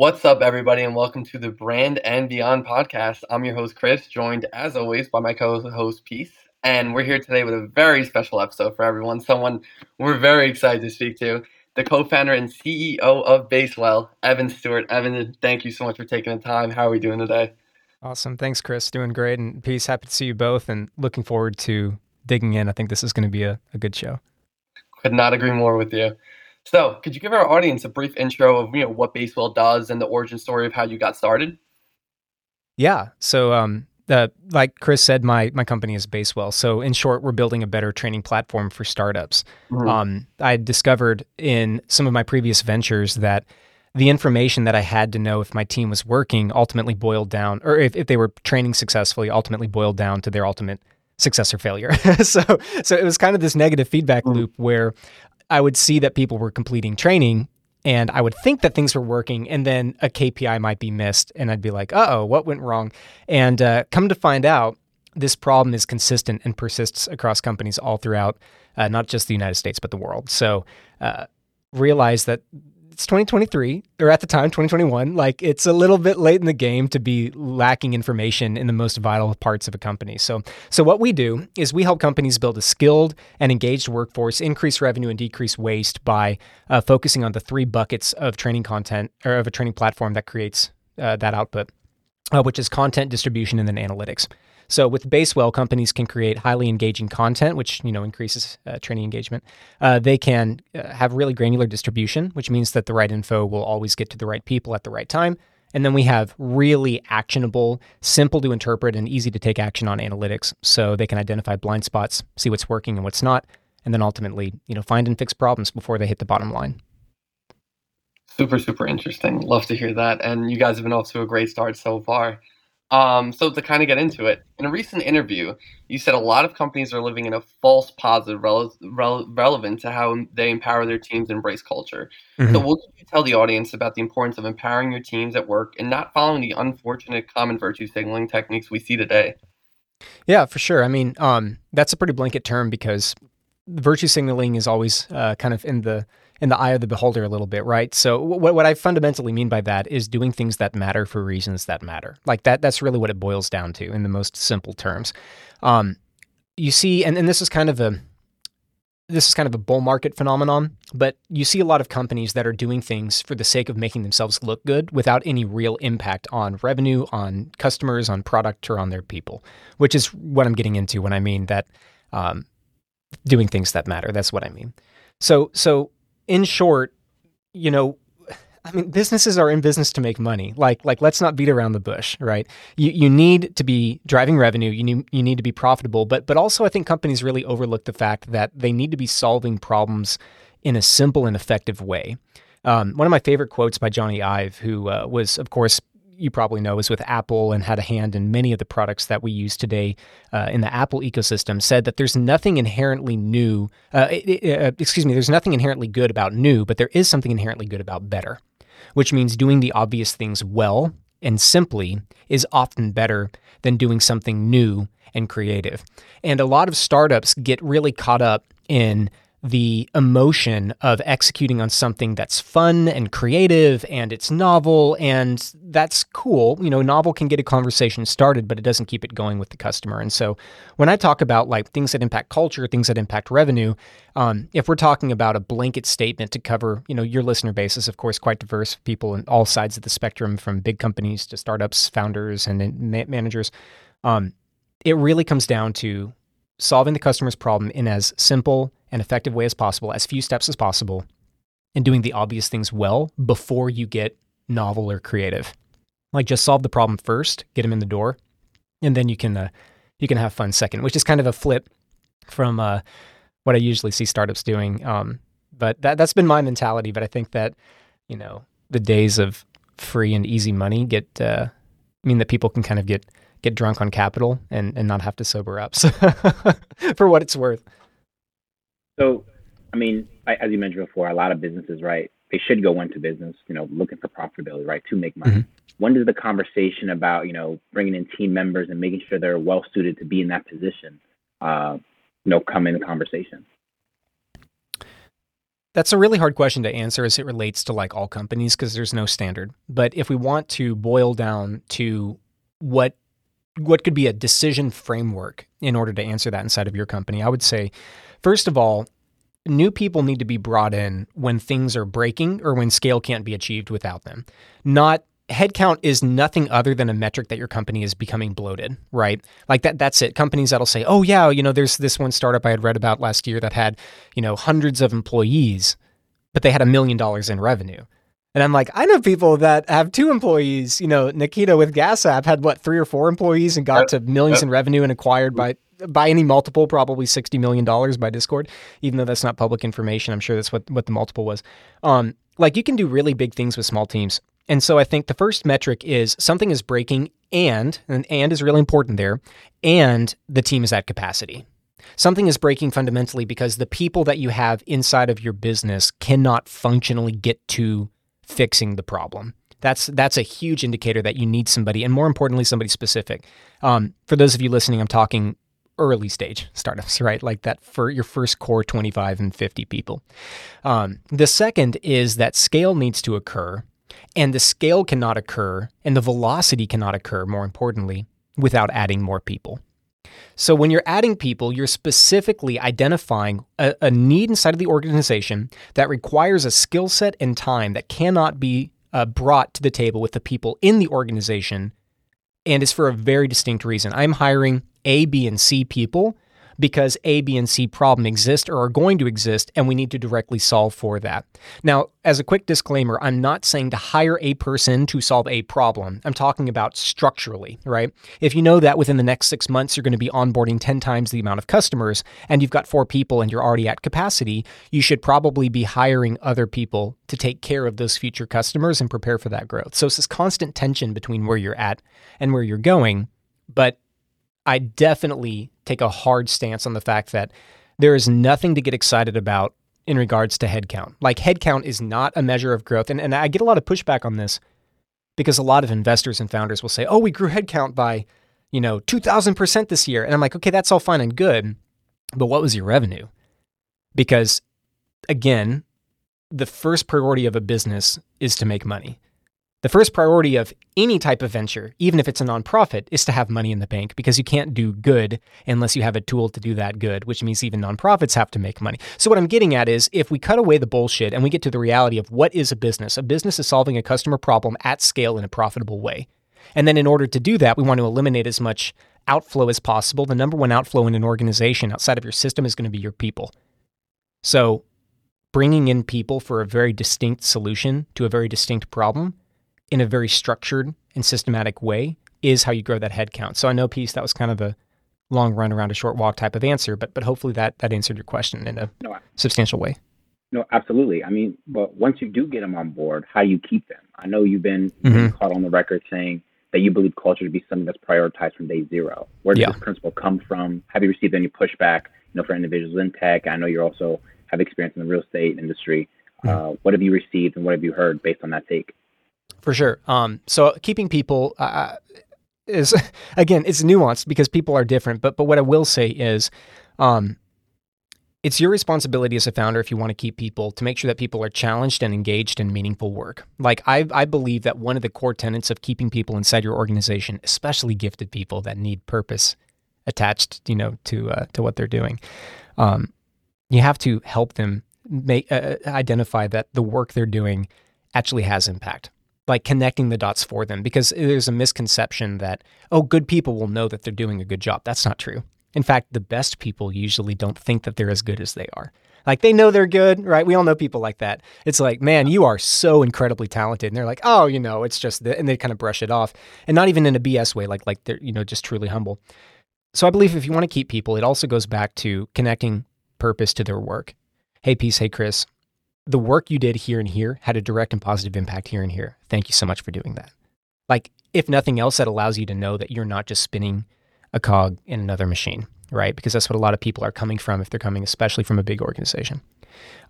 What's up, everybody, and welcome to the Brand and Beyond podcast. I'm your host, Chris, joined as always by my co host, Peace. And we're here today with a very special episode for everyone, someone we're very excited to speak to, the co founder and CEO of Basewell, Evan Stewart. Evan, thank you so much for taking the time. How are we doing today? Awesome. Thanks, Chris. Doing great. And Peace, happy to see you both and looking forward to digging in. I think this is going to be a, a good show. Could not agree more with you. So, could you give our audience a brief intro of you know what Basewell does and the origin story of how you got started? Yeah. So, um, uh, like Chris said, my my company is Basewell. So, in short, we're building a better training platform for startups. Mm-hmm. Um, I discovered in some of my previous ventures that the information that I had to know if my team was working ultimately boiled down, or if, if they were training successfully, ultimately boiled down to their ultimate success or failure. so, so it was kind of this negative feedback mm-hmm. loop where I would see that people were completing training and I would think that things were working, and then a KPI might be missed, and I'd be like, "Uh oh, what went wrong?" And uh, come to find out, this problem is consistent and persists across companies all throughout, uh, not just the United States but the world. So uh, realize that it's 2023 or at the time 2021 like it's a little bit late in the game to be lacking information in the most vital parts of a company. So so what we do is we help companies build a skilled and engaged workforce increase revenue and decrease waste by uh, focusing on the three buckets of training content or of a training platform that creates uh, that output uh, which is content distribution and then analytics so with Basewell, companies can create highly engaging content, which you know increases uh, training engagement. Uh, they can uh, have really granular distribution, which means that the right info will always get to the right people at the right time. And then we have really actionable, simple to interpret, and easy to take action on analytics, so they can identify blind spots, see what's working and what's not, and then ultimately, you know, find and fix problems before they hit the bottom line. Super, super interesting. Love to hear that. And you guys have been off to a great start so far. Um, so to kind of get into it, in a recent interview, you said a lot of companies are living in a false positive rele- rele- relevant to how they empower their teams and embrace culture. Mm-hmm. So what can you tell the audience about the importance of empowering your teams at work and not following the unfortunate common virtue signaling techniques we see today? Yeah, for sure. I mean, um, that's a pretty blanket term because virtue signaling is always uh, kind of in the in the eye of the beholder a little bit, right? So what what I fundamentally mean by that is doing things that matter for reasons that matter. Like that that's really what it boils down to in the most simple terms. Um, you see, and, and this is kind of a this is kind of a bull market phenomenon, but you see a lot of companies that are doing things for the sake of making themselves look good without any real impact on revenue, on customers, on product, or on their people, which is what I'm getting into when I mean that um, doing things that matter. That's what I mean. So, so in short, you know, I mean, businesses are in business to make money. Like, like let's not beat around the bush, right? You you need to be driving revenue. You need you need to be profitable, but but also I think companies really overlook the fact that they need to be solving problems in a simple and effective way. Um, one of my favorite quotes by Jony Ive, who uh, was, of course, you probably know is with Apple and had a hand in many of the products that we use today uh, in the Apple ecosystem, said that there's nothing inherently new, uh, uh, excuse me, there's nothing inherently good about new, but there is something inherently good about better, which means doing the obvious things well and simply is often better than doing something new and creative. And a lot of startups get really caught up in the emotion of executing on something that's fun and creative and it's novel and that's cool. You know, novel can get a conversation started, but it doesn't keep it going with the customer. And so when I talk about like things that impact culture, things that impact revenue, um, if we're talking about a blanket statement to cover, you know, your listener base is of course quite diverse, people in all sides of the spectrum, from big companies to startups, founders, and managers. Um, it really comes down to solving the customer's problem in as simple and effective way as possible, as few steps as possible, and doing the obvious things well before you get novel or creative. Like just solve the problem first, get them in the door, and then you can uh, you can have fun second, which is kind of a flip from uh, what I usually see startups doing. Um, but that that's been my mentality. But I think that you know the days of free and easy money get uh, mean that people can kind of get get drunk on capital and, and not have to sober up so for what it's worth. So, I mean, I, as you mentioned before, a lot of businesses, right? They should go into business, you know, looking for profitability, right, to make money. Mm-hmm. When does the conversation about, you know, bringing in team members and making sure they're well suited to be in that position, uh, you know, come in the conversation? That's a really hard question to answer as it relates to like all companies because there's no standard. But if we want to boil down to what what could be a decision framework in order to answer that inside of your company, I would say first of all, new people need to be brought in when things are breaking or when scale can't be achieved without them. Not headcount is nothing other than a metric that your company is becoming bloated, right? Like that that's it. Companies that'll say, "Oh yeah, you know, there's this one startup I had read about last year that had, you know, hundreds of employees, but they had a million dollars in revenue." And I'm like, I know people that have two employees. You know, Nikita with Gas App had what three or four employees and got to millions in revenue and acquired by by any multiple, probably sixty million dollars by Discord. Even though that's not public information, I'm sure that's what what the multiple was. Um, like you can do really big things with small teams. And so I think the first metric is something is breaking and, and and is really important there, and the team is at capacity. Something is breaking fundamentally because the people that you have inside of your business cannot functionally get to fixing the problem. That's that's a huge indicator that you need somebody, and more importantly, somebody specific. Um, for those of you listening, I'm talking early stage startups, right? Like that for your first core 25 and 50 people. Um, the second is that scale needs to occur and the scale cannot occur and the velocity cannot occur, more importantly, without adding more people. So when you're adding people, you're specifically identifying a, a need inside of the organization that requires a skill set and time that cannot be uh, brought to the table with the people in the organization and is for a very distinct reason. I'm hiring A, B, and C people because A, B, and C problem exist or are going to exist, and we need to directly solve for that. Now, as a quick disclaimer, I'm not saying to hire a person to solve a problem. I'm talking about structurally, right? If you know that within the next six months you're going to be onboarding 10 times the amount of customers and you've got four people and you're already at capacity, you should probably be hiring other people to take care of those future customers and prepare for that growth. So it's this constant tension between where you're at and where you're going. But I definitely take a hard stance on the fact that there is nothing to get excited about in regards to headcount. Like headcount is not a measure of growth. And, and I get a lot of pushback on this because a lot of investors and founders will say, oh, we grew headcount by, you know, 2000% this year. And I'm like, okay, that's all fine and good. But what was your revenue? Because again, the first priority of a business is to make money. The first priority of any type of venture, even if it's a nonprofit, is to have money in the bank because you can't do good unless you have a tool to do that good, which means even nonprofits have to make money. So, what I'm getting at is if we cut away the bullshit and we get to the reality of what is a business, a business is solving a customer problem at scale in a profitable way. And then, in order to do that, we want to eliminate as much outflow as possible. The number one outflow in an organization outside of your system is going to be your people. So, bringing in people for a very distinct solution to a very distinct problem in a very structured and systematic way is how you grow that headcount. So I know, Peace, that was kind of a long run around a short walk type of answer, but but hopefully that that answered your question in a no, substantial way. No, absolutely. I mean, but once you do get them on board, how you keep them? I know you've been, mm-hmm. caught on the record saying that you believe culture to be something that's prioritized from day zero. Where does yeah. this principle come from? Have you received any pushback? You know, for individuals in tech, I know you also have experience in the real estate industry. Mm-hmm. Uh, what have you received and what have you heard based on that take? For sure. Um, so keeping people uh, uh is again it's nuanced because people are different. But but what I will say is, um, it's your responsibility as a founder if you want to keep people to make sure that people are challenged and engaged in meaningful work. Like I I believe that one of the core tenets of keeping people inside your organization, especially gifted people that need purpose attached, you know, to uh, to what they're doing, um, you have to help them make uh, identify that the work they're doing actually has impact like connecting the dots for them because there's a misconception that, oh, good people will know that they're doing a good job. That's not true. In fact, the best people usually don't think that they're as good as they are. Like they know they're good, right? We all know people like that. It's like, man, you are so incredibly talented. And they're like, oh, you know, it's just, and they kind of brush it off and not even in a BS way, like, like they're, you know, just truly humble. So I believe if you want to keep people, it also goes back to connecting purpose to their work. Hey, Peace. Hey, Chris the work you did here and here had a direct and positive impact here and here. Thank you so much for doing that. Like, if nothing else, that allows you to know that you're not just spinning a cog in another machine, right? Because that's what a lot of people are coming from if they're coming, especially from a big organization.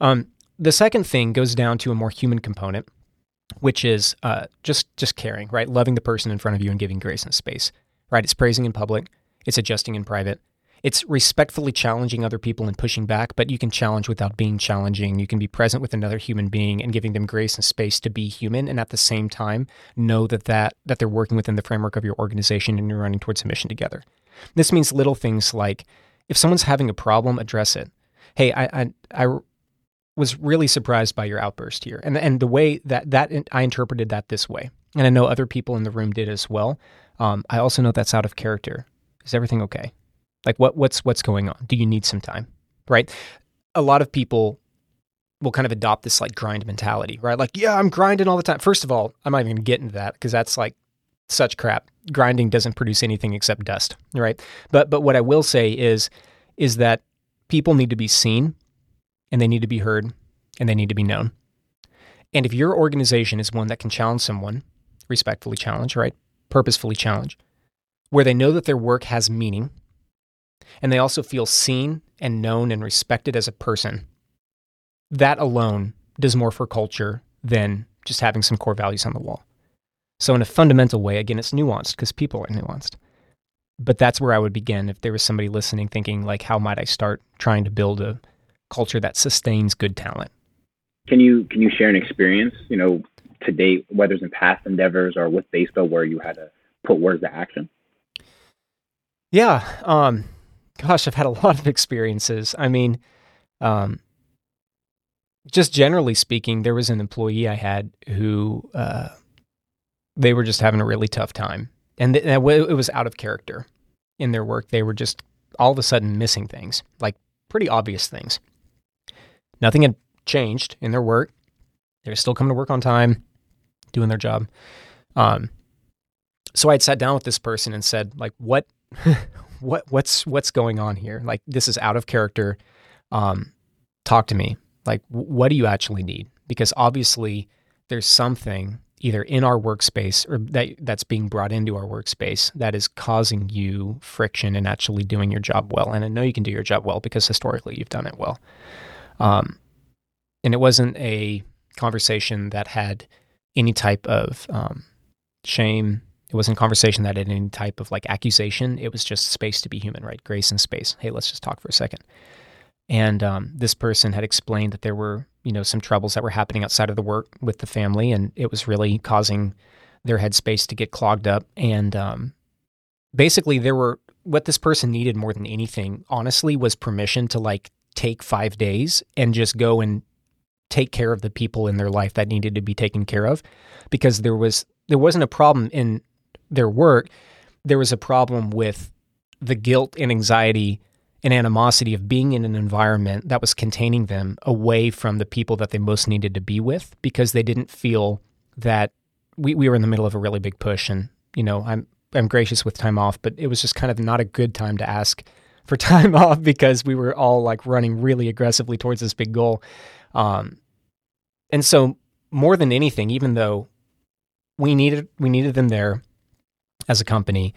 Um, the second thing goes down to a more human component, which is uh, just just caring, right? Loving the person in front of you and giving grace and space, right? It's praising in public, it's adjusting in private, it's respectfully challenging other people and pushing back, but you can challenge without being challenging. You can be present with another human being and giving them grace and space to be human, and at the same time know that that that they're working within the framework of your organization and you're running towards a mission together. This means little things like if someone's having a problem, address it. Hey, I I, I was really surprised by your outburst here, and and the way that that I interpreted that this way, and I know other people in the room did as well. Um, I also know that's out of character. Is everything okay? Like what what's what's going on? Do you need some time? Right? A lot of people will kind of adopt this like grind mentality, right? Like, yeah, I'm grinding all the time. First of all, I'm not even gonna get into that because that's like such crap. Grinding doesn't produce anything except dust, right? But but what I will say is is that people need to be seen and they need to be heard and they need to be known. And if your organization is one that can challenge someone, respectfully challenge, right? Purposefully challenge, where they know that their work has meaning and they also feel seen and known and respected as a person, that alone does more for culture than just having some core values on the wall. So, in a fundamental way, again, it's nuanced because people are nuanced. But that's where I would begin if there was somebody listening thinking, like, how might I start trying to build a culture that sustains good talent? Can you can you share an experience, you know, to date, whether it's in past endeavors or with Basewell, where you had to put words to action? Yeah, um, gosh, I've had a lot of experiences. I mean, um, just generally speaking, there was an employee I had who uh, they were just having a really tough time, and th- it was out of character in their work. They were just all of a sudden missing things, like pretty obvious things. Nothing had changed in their work. They were still coming to work on time, doing their job. Um, so I had sat down with this person and said, like, what what what's what's going on here? Like this is out of character. Um, talk to me. Like what do you actually need? Because obviously there's something either in our workspace or that that's being brought into our workspace that is causing you friction in actually doing your job well. And I know you can do your job well because historically you've done it well. Um, and it wasn't a conversation that had any type of um, shame it wasn't conversation that had any type of like accusation. It was just space to be human, right? Grace and space. Hey, let's just talk for a second. And um, this person had explained that there were, you know, some troubles that were happening outside of the work with the family, and it was really causing their headspace to get clogged up. And um, basically, there were what this person needed more than anything, honestly, was permission to like take five days and just go and take care of the people in their life that needed to be taken care of, because there was there wasn't a problem in their work, there was a problem with the guilt and anxiety and animosity of being in an environment that was containing them away from the people that they most needed to be with because they didn't feel that we, we were in the middle of a really big push. And you know I'm I'm gracious with time off but it was just kind of not a good time to ask for time off because we were all like running really aggressively towards this big goal. Um, and so more than anything even though we needed we needed them there as a company,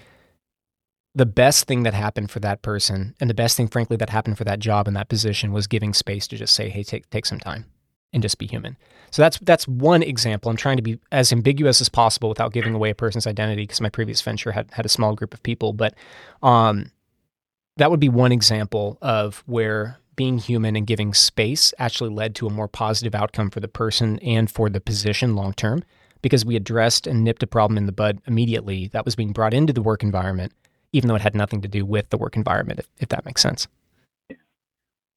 the best thing that happened for that person and the best thing, frankly, that happened for that job and that position was giving space to just say, hey, take, take some time and just be human. So that's that's one example. I'm trying to be as ambiguous as possible without giving away a person's identity because my previous venture had had a small group of people, but um, that would be one example of where being human and giving space actually led to a more positive outcome for the person and for the position long term because we addressed and nipped a problem in the bud immediately that was being brought into the work environment, even though it had nothing to do with the work environment, if, if that makes sense.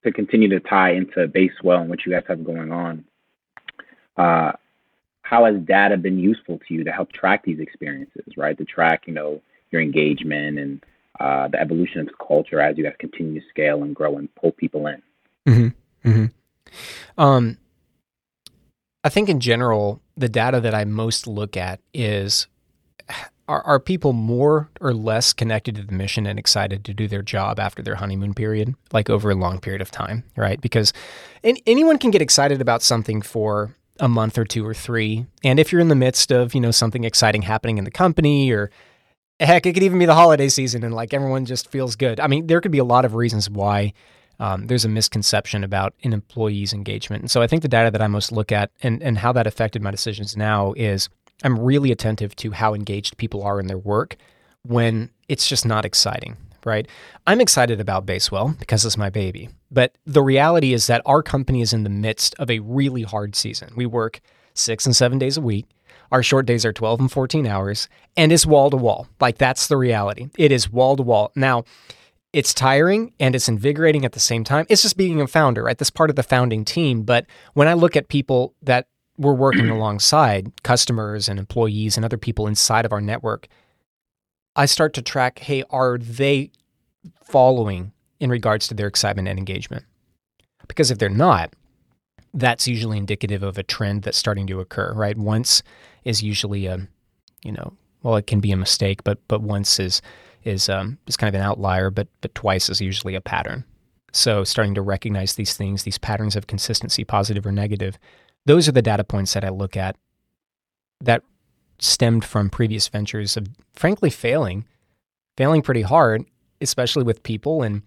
To continue to tie into Basewell and what you guys have going on, uh, how has data been useful to you to help track these experiences, right? To track, you know, your engagement and uh, the evolution of culture as you guys continue to scale and grow and pull people in. Mm-hmm. Mm-hmm. Um, I think in general, the data that I most look at is are, are people more or less connected to the mission and excited to do their job after their honeymoon period, like over a long period of time, right? Because anyone can get excited about something for a month or two or three. And if you're in the midst of, you know, something exciting happening in the company or heck, it could even be the holiday season and like everyone just feels good. I mean, there could be a lot of reasons why um, there's a misconception about an employee's engagement. And so I think the data that I most look at and, and how that affected my decisions now is I'm really attentive to how engaged people are in their work when it's just not exciting, right? I'm excited about Basewell because it's my baby. But the reality is that our company is in the midst of a really hard season. We work six and seven days a week. Our short days are 12 and 14 hours, and it's wall to wall. Like, that's the reality. It is wall to wall. Now, it's tiring and it's invigorating at the same time. It's just being a founder, right? That's part of the founding team. But when I look at people that we're working alongside, customers and employees and other people inside of our network, I start to track hey, are they following in regards to their excitement and engagement? Because if they're not, that's usually indicative of a trend that's starting to occur, right? Once is usually a, you know, well, it can be a mistake, but but once is is um, is kind of an outlier, but but twice is usually a pattern. So starting to recognize these things, these patterns of consistency, positive or negative, those are the data points that I look at that stemmed from previous ventures of frankly failing, failing pretty hard, especially with people and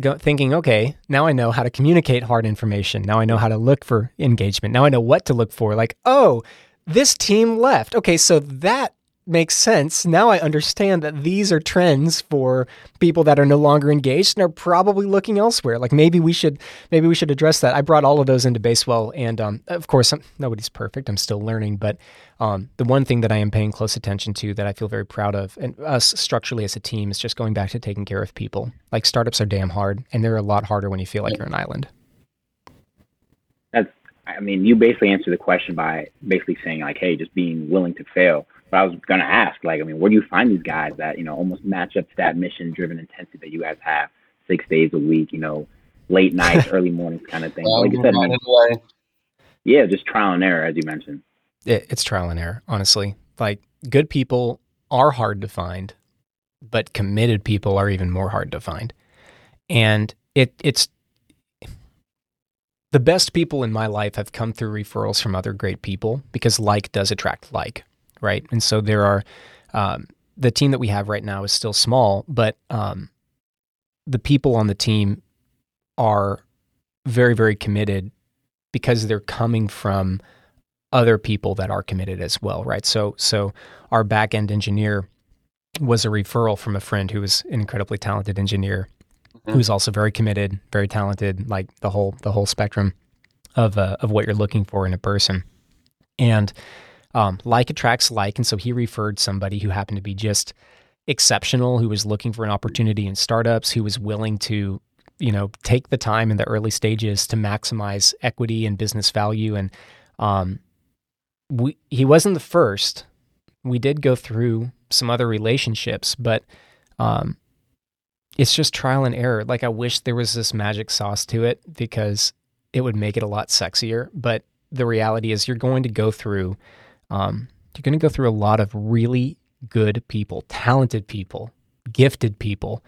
go, thinking, okay, now I know how to communicate hard information. Now I know how to look for engagement. Now I know what to look for. Like, oh, this team left. Okay, so that makes sense. Now I understand that these are trends for people that are no longer engaged and are probably looking elsewhere. Like maybe we should maybe we should address that. I brought all of those into Basewell, and um, of course, I'm, nobody's perfect. I'm still learning, but um, the one thing that I am paying close attention to that I feel very proud of, and us structurally as a team, is just going back to taking care of people. Like startups are damn hard, and they're a lot harder when you feel like you're an island. That's. I mean, you basically answer the question by basically saying like, "Hey, just being willing to fail." But I was gonna ask, like, I mean, where do you find these guys that you know almost match up to that mission-driven intensity that you guys have, six days a week, you know, late nights, early mornings, kind of thing. like you said, I mean, yeah, just trial and error, as you mentioned. It, it's trial and error, honestly. Like good people are hard to find, but committed people are even more hard to find. And it it's the best people in my life have come through referrals from other great people because like does attract like right? And so there are um, the team that we have right now is still small, but um, the people on the team are very very committed because they're coming from other people that are committed as well, right? So so our back end engineer was a referral from a friend who was an incredibly talented engineer mm-hmm. who's also very committed, very talented, like the whole the whole spectrum of uh, of what you're looking for in a person. And um, like attracts like, and so he referred somebody who happened to be just exceptional, who was looking for an opportunity in startups, who was willing to, you know, take the time in the early stages to maximize equity and business value. And um, we he wasn't the first. We did go through some other relationships, but um, it's just trial and error. Like I wish there was this magic sauce to it because it would make it a lot sexier. But the reality is, you're going to go through um, you're going to go through a lot of really good people, talented people, gifted people,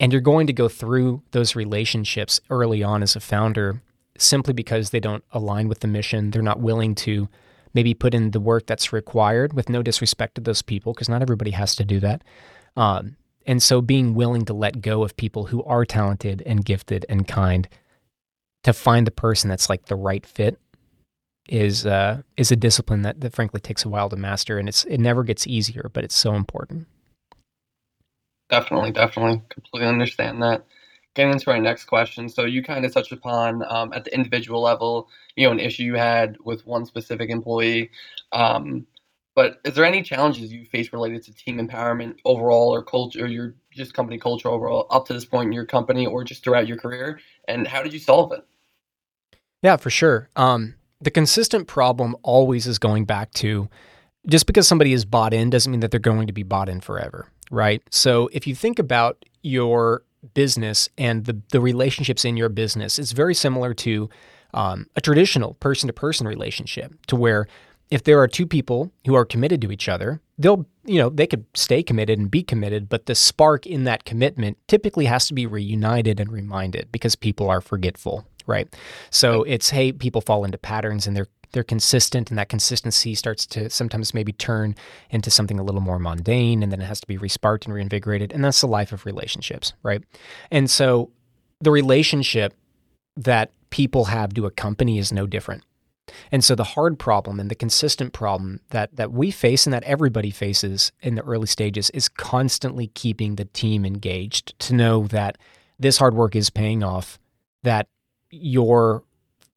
and you're going to go through those relationships early on as a founder simply because they don't align with the mission. They're not willing to maybe put in the work that's required with no disrespect to those people, because not everybody has to do that. Um, and so being willing to let go of people who are talented and gifted and kind to find the person that's like the right fit is uh, is a discipline that, that frankly takes a while to master, and it's it never gets easier, but it's so important. Definitely, definitely, completely understand that. Getting into our next question, so you kind of touched upon um, at the individual level, you know, an issue you had with one specific employee. Um, but is there any challenges you face related to team empowerment overall, or culture, or your just company culture overall, up to this point in your company, or just throughout your career? And how did you solve it? Yeah, for sure. Um, the consistent problem always is going back to just because somebody is bought in doesn't mean that they're going to be bought in forever, right? So if you think about your business and the, the relationships in your business, it's very similar to um, a traditional person to person relationship, to where if there are two people who are committed to each other, they'll, you know, they could stay committed and be committed, but the spark in that commitment typically has to be reunited and reminded because people are forgetful, right? So it's hey, people fall into patterns and they're they're consistent, and that consistency starts to sometimes maybe turn into something a little more mundane, and then it has to be resparked and reinvigorated, and that's the life of relationships, right? And so the relationship that people have to a company is no different. And so the hard problem and the consistent problem that that we face and that everybody faces in the early stages is constantly keeping the team engaged to know that this hard work is paying off, that you're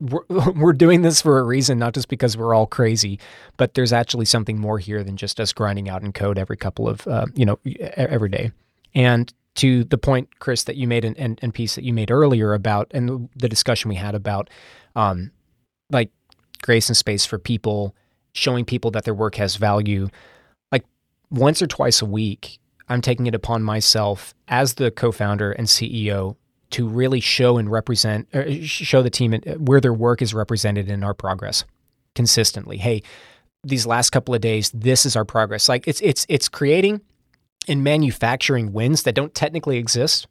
we're, we're doing this for a reason, not just because we're all crazy, but there's actually something more here than just us grinding out in code every couple of, uh, you know, every day. And to the point, Chris, that you made and, and, and Peace that you made earlier about, and the discussion we had about, um, like grace and space for people, showing people that their work has value. Like once or twice a week, I'm taking it upon myself as the co-founder and CEO to really show and represent, uh, show the team where their work is represented in our progress consistently. Hey, these last couple of days, this is our progress. Like it's it's it's creating and manufacturing wins that don't technically exist,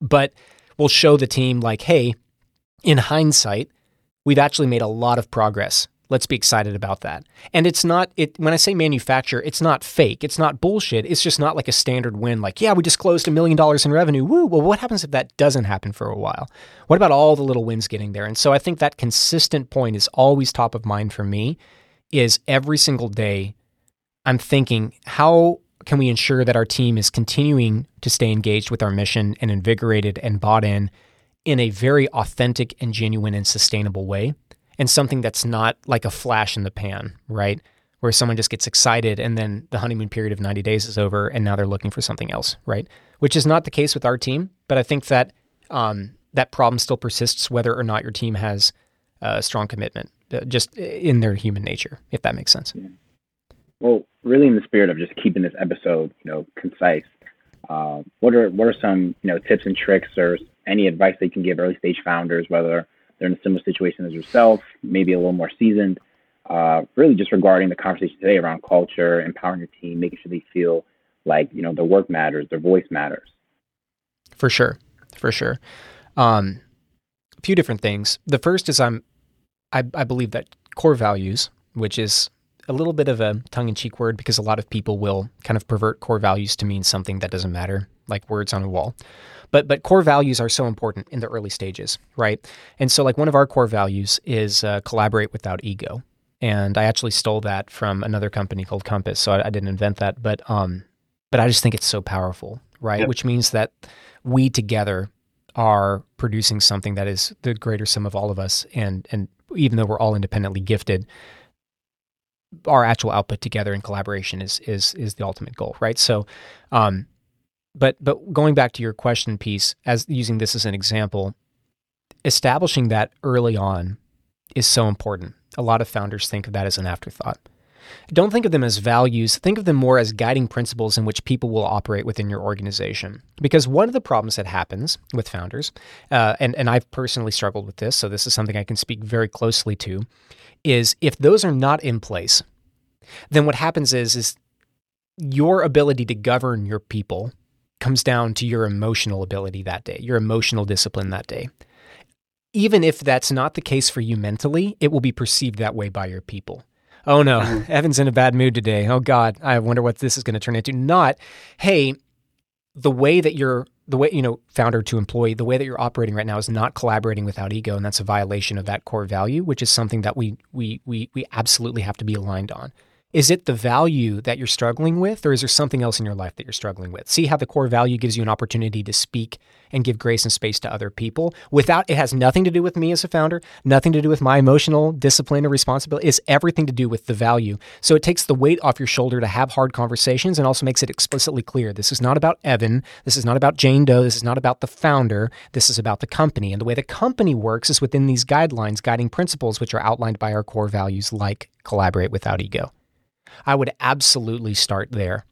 but will show the team like, hey, in hindsight, we've actually made a lot of progress Let's be excited about that. And it's not it when I say manufacture, it's not fake. It's not bullshit. It's just not like a standard win like, yeah, we just closed a million dollars in revenue. Woo. Well, what happens if that doesn't happen for a while? What about all the little wins getting there? And so I think that consistent point is always top of mind for me is every single day I'm thinking how can we ensure that our team is continuing to stay engaged with our mission and invigorated and bought in in a very authentic and genuine and sustainable way? And something that's not like a flash in the pan, right? Where someone just gets excited and then the honeymoon period of 90 days is over and now they're looking for something else, right? Which is not the case with our team, but I think that um, that problem still persists whether or not your team has a strong commitment, uh, just in their human nature, if that makes sense. Well, really, in the spirit of just keeping this episode, you know, concise, uh, what are what are some you know tips and tricks or any advice that you can give early stage founders, whether they're in a similar situation as yourself, maybe a little more seasoned. Uh, really, just regarding the conversation today around culture, empowering your team, making sure they feel like you know their work matters, their voice matters. For sure, for sure. Um, a few different things. The first is I'm, I, I believe that core values, which is a little bit of a tongue-in-cheek word because a lot of people will kind of pervert core values to mean something that doesn't matter, like words on a wall. But but core values are so important in the early stages, right? And so like one of our core values is uh, collaborate without ego. And I actually stole that from another company called Compass, so I, I didn't invent that, but um, but I just think it's so powerful, right? Yep. Which means that we together are producing something that is the greater sum of all of us, and and even though we're all independently gifted, our actual output together in collaboration is is is the ultimate goal, right? So, um, but but going back to your question Peace, as using this as an example, establishing that early on is so important. A lot of founders think of that as an afterthought. Don't think of them as values. Think of them more as guiding principles in which people will operate within your organization. Because one of the problems that happens with founders, uh, and, and I've personally struggled with this, so this is something I can speak very closely to, is if those are not in place, then what happens is, is your ability to govern your people comes down to your emotional ability that day, your emotional discipline that day. Even if that's not the case for you mentally, it will be perceived that way by your people. Oh no, mm-hmm. Evan's in a bad mood today. Oh God, I wonder what this is going to turn into. Not, hey, the way that you're, the way, you know, founder to employee, the way that you're operating right now is not collaborating without ego. And that's a violation of that core value, which is something that we, we, we, we absolutely have to be aligned on. Is it the value that you're struggling with, or is there something else in your life that you're struggling with? See how the core value gives you an opportunity to speak and give grace and space to other people without it has nothing to do with me as a founder, nothing to do with my emotional discipline or responsibility. It's everything to do with the value. So it takes the weight off your shoulder to have hard conversations and also makes it explicitly clear. This is not about Evan. This is not about Jane Doe. This is not about the founder. This is about the company. And the way the company works is within these guidelines, guiding principles, which are outlined by our core values like collaborate without ego. I would absolutely start there.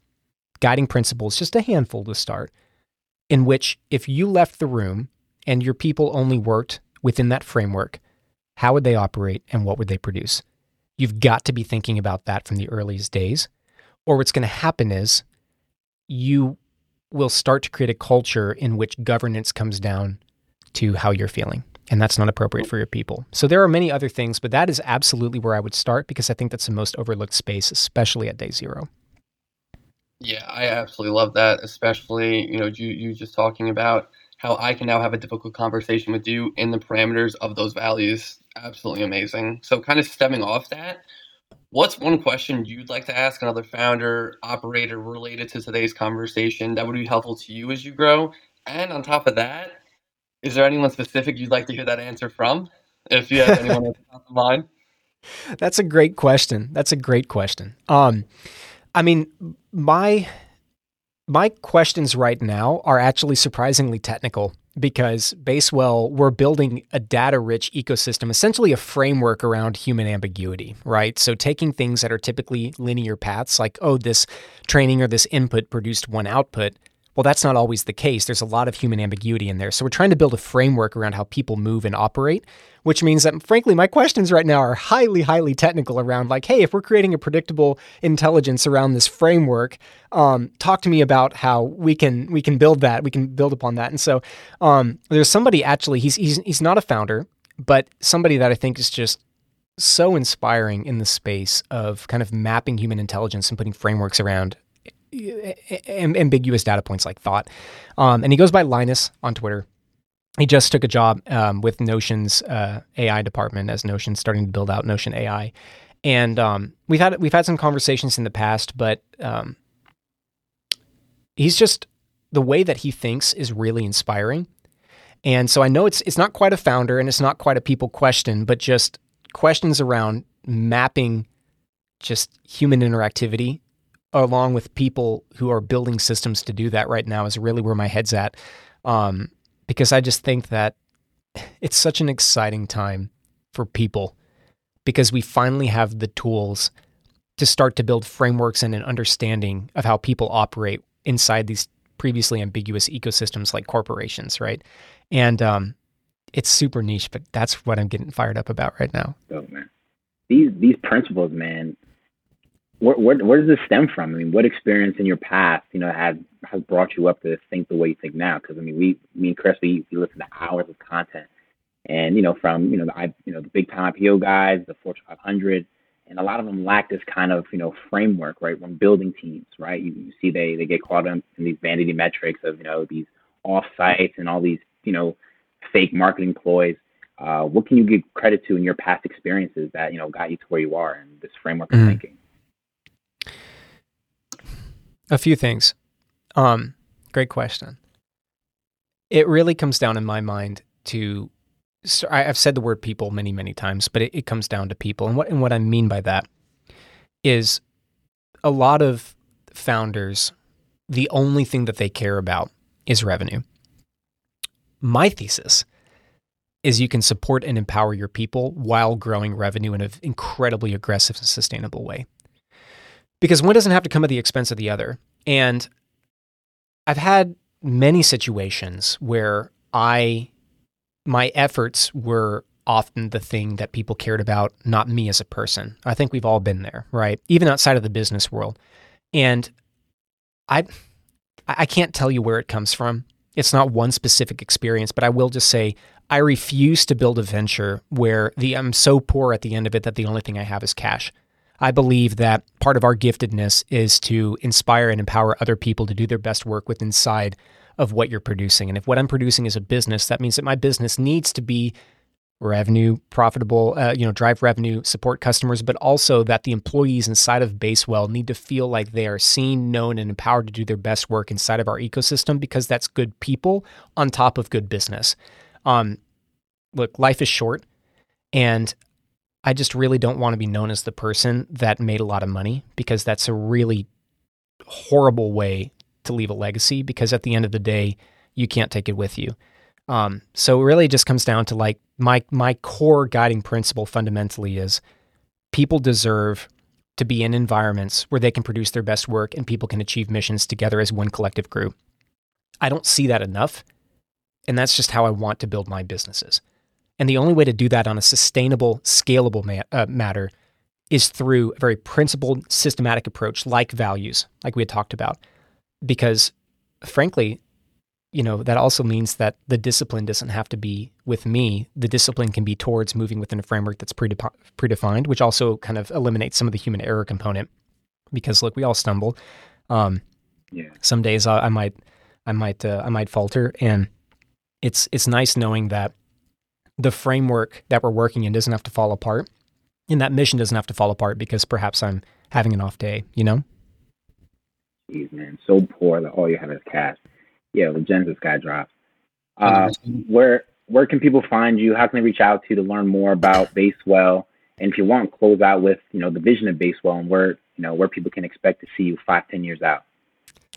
Guiding principles, just a handful to start, in which if you left the room and your people only worked within that framework, how would they operate and what would they produce? You've got to be thinking about that from the earliest days. Or what's going to happen is you will start to create a culture in which governance comes down to how you're feeling and that's not appropriate mm. for your people. So there are many other things, but that is absolutely where I would start because I think that's the most overlooked space, especially at day zero. Yeah, I absolutely love that, especially you know you you just talking about how I can now have a difficult conversation with you in the parameters of those values. Absolutely amazing. So, kind of stemming off that, what's one question you'd like to ask another founder, operator related to today's conversation that would be helpful to you as you grow? And on top of that, is there anyone specific you'd like to hear that answer from? If you have anyone else the mind. That's a great question. That's a great question. Um, I mean, my my questions right now are actually surprisingly technical because Basewell, we're building a data rich ecosystem, essentially a framework around human ambiguity, right? So taking things that are typically linear paths, like, oh, this training or this input produced one output, well, that's not always the case. There's a lot of human ambiguity in there. So we're trying to build a framework around how people move and operate, which means that, frankly, my questions right now are highly, highly technical around like, hey, if we're creating a predictable intelligence around this framework, um, talk to me about how we can we can build that. We can build upon that. And so um, there's somebody actually. He's he's he's not a founder, but somebody that I think is just so inspiring in the space of kind of mapping human intelligence and putting frameworks around ambiguous data points like thought. Um, and he goes by Linus on Twitter. He just took a job um, with Notion's uh, AI department as Notion starting to build out Notion AI. And um, we've had we've had some conversations in the past, but um, he's just the way that he thinks is really inspiring. And so I know it's it's not quite a founder and it's not quite a people question, but just questions around mapping just human interactivity along with people who are building systems to do that right now is really where my head's at. Um, because I just think that it's such an exciting time for people because we finally have the tools to start to build frameworks and an understanding of how people operate inside these previously ambiguous ecosystems like corporations, right? And um, it's super niche, but that's what I'm getting fired up about right now. Oh man, these these principles, man, where, where, where does this stem from? I mean, what experience in your past, you know, has has brought you up to think the way you think now? Because I mean, we, me and Chris, we, we listen to hours of content, and you know, from you know the I, you know the big time IPO guys, the Fortune 500, and a lot of them lack this kind of you know framework, right? When building teams, right? You, you see they they get caught in, in these vanity metrics of you know these off sites and all these you know fake marketing ploys. Uh, what can you give credit to in your past experiences that you know got you to where you are and this framework mm-hmm. of thinking? A few things. Um, great question. It really comes down in my mind to so I've said the word people many, many times, but it, it comes down to people. And what and what I mean by that is a lot of founders, the only thing that they care about is revenue. My thesis is you can support and empower your people while growing revenue in an incredibly aggressive and sustainable way because one doesn't have to come at the expense of the other. And I've had many situations where I, my efforts were often the thing that people cared about, not me as a person. I think we've all been there, right? Even outside of the business world. And I, I can't tell you where it comes from. It's not one specific experience, but I will just say I refuse to build a venture where the I'm so poor at the end of it that the only thing I have is cash. I believe that part of our giftedness is to inspire and empower other people to do their best work within inside of what you're producing. And if what I'm producing is a business, that means that my business needs to be revenue profitable, uh, you know, drive revenue, support customers, but also that the employees inside of Basewell need to feel like they are seen, known, and empowered to do their best work inside of our ecosystem because that's good people on top of good business. Um, look, life is short, and I just really don't want to be known as the person that made a lot of money because that's a really horrible way to leave a legacy because at the end of the day, you can't take it with you. Um, so it really just comes down to like my my core guiding principle fundamentally is people deserve to be in environments where they can produce their best work and people can achieve missions together as one collective group. I don't see that enough. And that's just how I want to build my businesses. And the only way to do that on a sustainable, scalable ma- uh, matter is through a very principled, systematic approach like values, like we had talked about. Because frankly, you know, that also means that the discipline doesn't have to be with me. The discipline can be towards moving within a framework that's predep- predefined, which also kind of eliminates some of the human error component. Because look, we all stumble. Um, yeah. Some days I, I might, I might, uh, I might falter, and it's it's nice knowing that the framework that we're working in doesn't have to fall apart and that mission doesn't have to fall apart because perhaps I'm having an off day, you know? Jeez, man, so poor that all you have is cash. Yeah, the Genesis guy drops. Uh, where where can people find you? How can they reach out to you to learn more about Basewell? And if you want, close out with you know the vision of Basewell and where you know where people can expect to see you five, ten years out.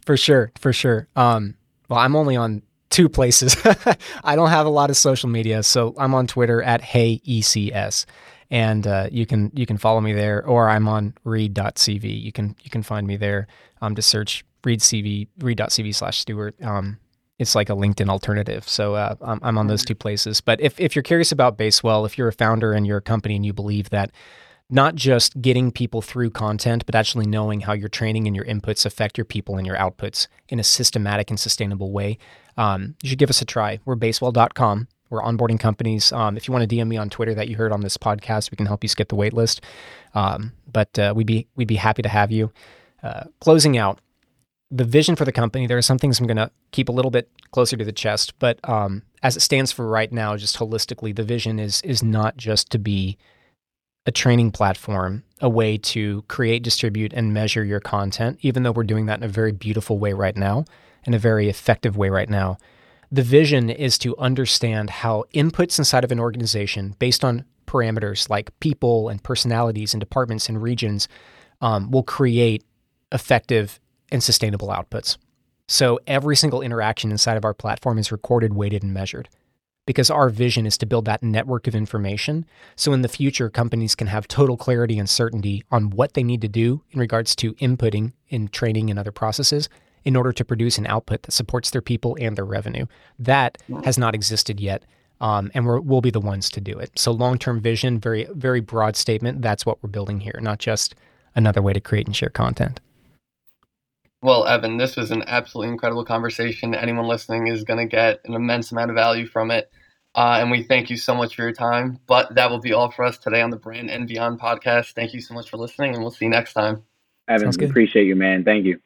For sure, for sure. Um, well, I'm only on two places. I don't have a lot of social media, so I'm on Twitter at Hey ECS, and uh, you can you can follow me there, or I'm on read.cv. You can you can find me there. Um, to search read.cv read.cv slash Stewart. Um, it's like a LinkedIn alternative. So uh, I'm, I'm on those two places. But if if you're curious about Basewell, if you're a founder and you're a company and you believe that not just getting people through content, but actually knowing how your training and your inputs affect your people and your outputs in a systematic and sustainable way, um, you should give us a try. We're basewell.com. We're onboarding companies. Um, if you want to DM me on Twitter that you heard on this podcast, we can help you skip the wait list. Um, but uh, we'd be we'd be happy to have you. Uh, closing out, the vision for the company. There are some things I'm going to keep a little bit closer to the chest, but um, as it stands for right now, just holistically, the vision is is not just to be a training platform, a way to create, distribute, and measure your content, even though we're doing that in a very beautiful way right now, in a very effective way right now. The vision is to understand how inputs inside of an organization, based on parameters like people and personalities and departments and regions, um, will create effective and sustainable outputs. So every single interaction inside of our platform is recorded, weighted, and measured because our vision is to build that network of information. So in the future, companies can have total clarity and certainty on what they need to do in regards to inputting in training and other processes in order to produce an output that supports their people and their revenue. That has not existed yet. Um, and we will be the ones to do it. So long-term vision, very, very broad statement. That's what we're building here, not just another way to create and share content. Well, Evan, this was an absolutely incredible conversation. Anyone listening is going to get an immense amount of value from it. Uh, and we thank you so much for your time. But that will be all for us today on the Brand and Beyond podcast. Thank you so much for listening, and we'll see you next time. Evan, appreciate you, man. Thank you.